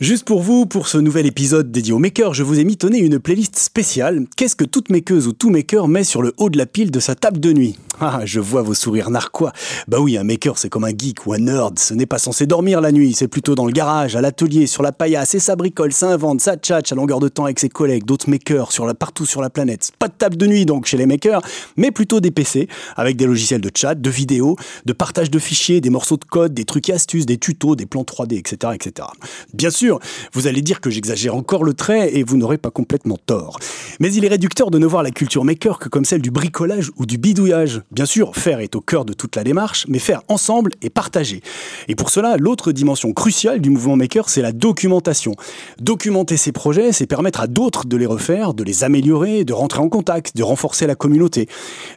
Juste pour vous, pour ce nouvel épisode dédié aux makers, je vous ai mitonné une playlist spéciale. Qu'est-ce que toute makeuse ou tout maker met sur le haut de la pile de sa table de nuit? Ah, je vois vos sourires narquois. Bah oui, un maker c'est comme un geek ou un nerd. Ce n'est pas censé dormir la nuit, c'est plutôt dans le garage, à l'atelier, sur la paillasse, et ça bricole, ça invente, ça tchatche à longueur de temps avec ses collègues, d'autres makers partout sur la planète. Pas de table de nuit donc chez les makers, mais plutôt des PC, avec des logiciels de chat, de vidéo, de partage de fichiers, des morceaux de code, des trucs et astuces, des tutos, des plans 3D, etc. etc. Bien sûr, vous allez dire que j'exagère encore le trait et vous n'aurez pas complètement tort. Mais il est réducteur de ne voir la culture maker que comme celle du bricolage ou du bidouillage. Bien sûr, faire est au cœur de toute la démarche, mais faire ensemble et partager. Et pour cela, l'autre dimension cruciale du mouvement maker, c'est la documentation. Documenter ses projets, c'est permettre à d'autres de les refaire, de les améliorer, de rentrer en contact, de renforcer la communauté.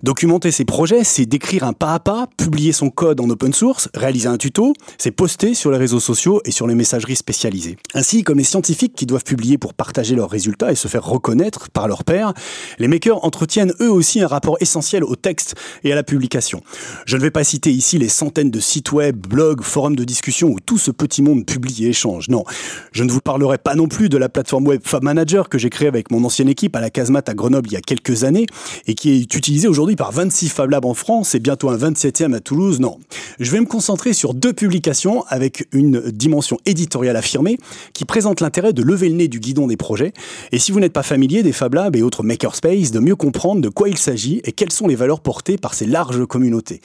Documenter ses projets, c'est d'écrire un pas à pas, publier son code en open source, réaliser un tuto, c'est poster sur les réseaux sociaux et sur les messageries spécialisées. Ainsi, comme les scientifiques qui doivent publier pour partager leurs résultats et se faire reconnaître par leurs pairs, les makers entretiennent eux aussi un rapport essentiel au texte et à la publication. Je ne vais pas citer ici les centaines de sites web, blogs, forums de discussion où tout ce petit monde publie et échange. Non, je ne vous parlerai pas non plus de la plateforme web Fab Manager que j'ai créée avec mon ancienne équipe à la Casemate à Grenoble il y a quelques années et qui est utilisée aujourd'hui par 26 Fab Labs en France et bientôt un 27e à Toulouse. Non, je vais me concentrer sur deux publications avec une dimension éditoriale affirmée qui présente l'intérêt de lever le nez du guidon des projets, et si vous n'êtes pas familier des Fab Labs et autres makerspace, de mieux comprendre de quoi il s'agit et quelles sont les valeurs portées par ces larges communautés.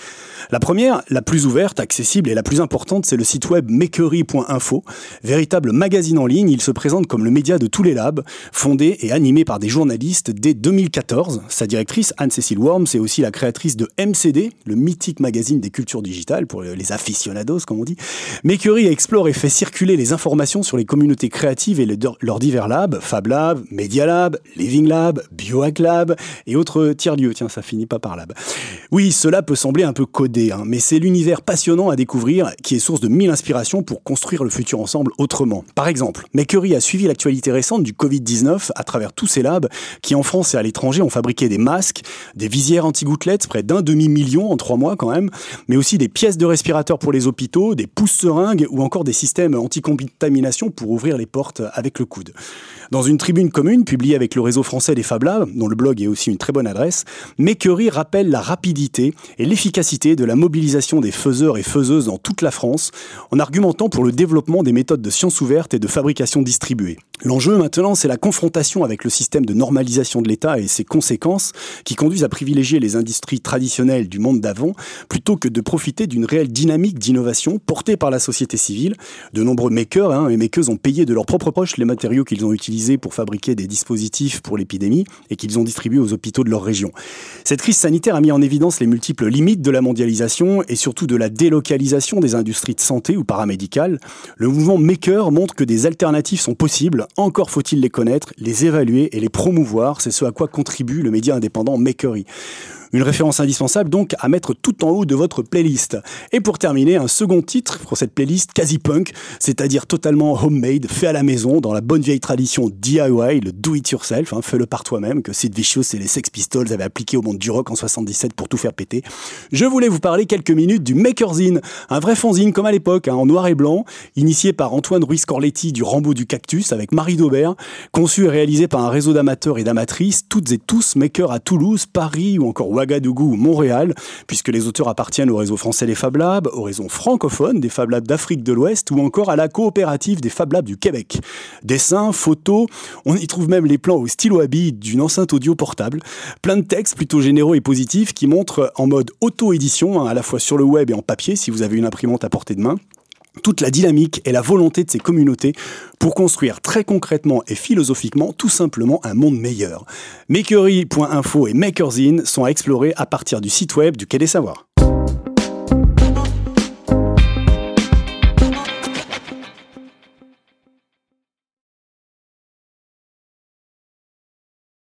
La première, la plus ouverte, accessible et la plus importante, c'est le site web makery.info. Véritable magazine en ligne, il se présente comme le média de tous les labs, fondé et animé par des journalistes dès 2014. Sa directrice, Anne-Cécile Worms, est aussi la créatrice de MCD, le mythique magazine des cultures digitales, pour les aficionados, comme on dit. Makery explore et fait circuler les informations sur les communautés créatives et leurs divers labs, Fab Lab, Media Lab, Living Lab, Biohack Lab et autres tiers-lieux. Tiens, ça finit pas par lab. Oui, cela peut sembler un peu codé, hein, mais c'est l'univers passionnant à découvrir qui est source de mille inspirations pour construire le futur ensemble autrement. Par exemple, Makery a suivi l'actualité récente du Covid-19 à travers tous ces labs qui en France et à l'étranger ont fabriqué des masques, des visières anti-gouttelettes, près d'un demi-million en trois mois quand même, mais aussi des pièces de respirateurs pour les hôpitaux, des pousses seringues ou encore des systèmes anti-contamination pour ouvrir les portes avec le coude. Dans une tribune commune publiée avec le réseau français des Fab Labs, dont le blog est aussi une très bonne adresse, Makery rappelle la rapidité et l'efficacité de la mobilisation des faiseurs et faiseuses dans toute la France, en argumentant pour le développement des méthodes de science ouverte et de fabrication distribuée. L'enjeu maintenant, c'est la confrontation avec le système de normalisation de l'État et ses conséquences qui conduisent à privilégier les industries traditionnelles du monde d'avant plutôt que de profiter d'une réelle dynamique d'innovation portée par la société civile. De nombreux makers hein, et makeuses ont payé de leur propre poche les matériaux qu'ils ont utilisés pour fabriquer des dispositifs pour l'épidémie et qu'ils ont distribués aux hôpitaux de leur région. Cette crise sanitaire a mis en évidence les multiples limites de la mondialisation et surtout de la délocalisation des industries de santé ou paramédicales. Le mouvement maker montre que des alternatives sont possibles encore faut-il les connaître, les évaluer et les promouvoir. C'est ce à quoi contribue le média indépendant Makery. Une référence indispensable donc à mettre tout en haut de votre playlist. Et pour terminer, un second titre pour cette playlist quasi punk, c'est-à-dire totalement homemade, fait à la maison, dans la bonne vieille tradition DIY, le do it yourself, hein, fais-le par toi-même, que Sid Vicious et les Sex Pistols avaient appliqué au monde du rock en 77 pour tout faire péter. Je voulais vous parler quelques minutes du Makerzine, un vrai fanzine comme à l'époque, hein, en noir et blanc, initié par Antoine Ruiz Corletti du Rambo du Cactus avec Marie Daubert, conçu et réalisé par un réseau d'amateurs et d'amatrices, toutes et tous makers à Toulouse, Paris ou encore Ouagadougou ou Montréal, puisque les auteurs appartiennent au réseau français des Fab Labs, au réseau francophone des Fab Labs d'Afrique de l'Ouest ou encore à la coopérative des Fab Labs du Québec. Dessins, photos, on y trouve même les plans au stylo à billes d'une enceinte audio portable, plein de textes plutôt généraux et positifs qui montrent en mode auto-édition, hein, à la fois sur le web et en papier si vous avez une imprimante à portée de main toute la dynamique et la volonté de ces communautés pour construire très concrètement et philosophiquement tout simplement un monde meilleur. Makery.info et Makerzine sont à explorer à partir du site web du Quai des Savoirs.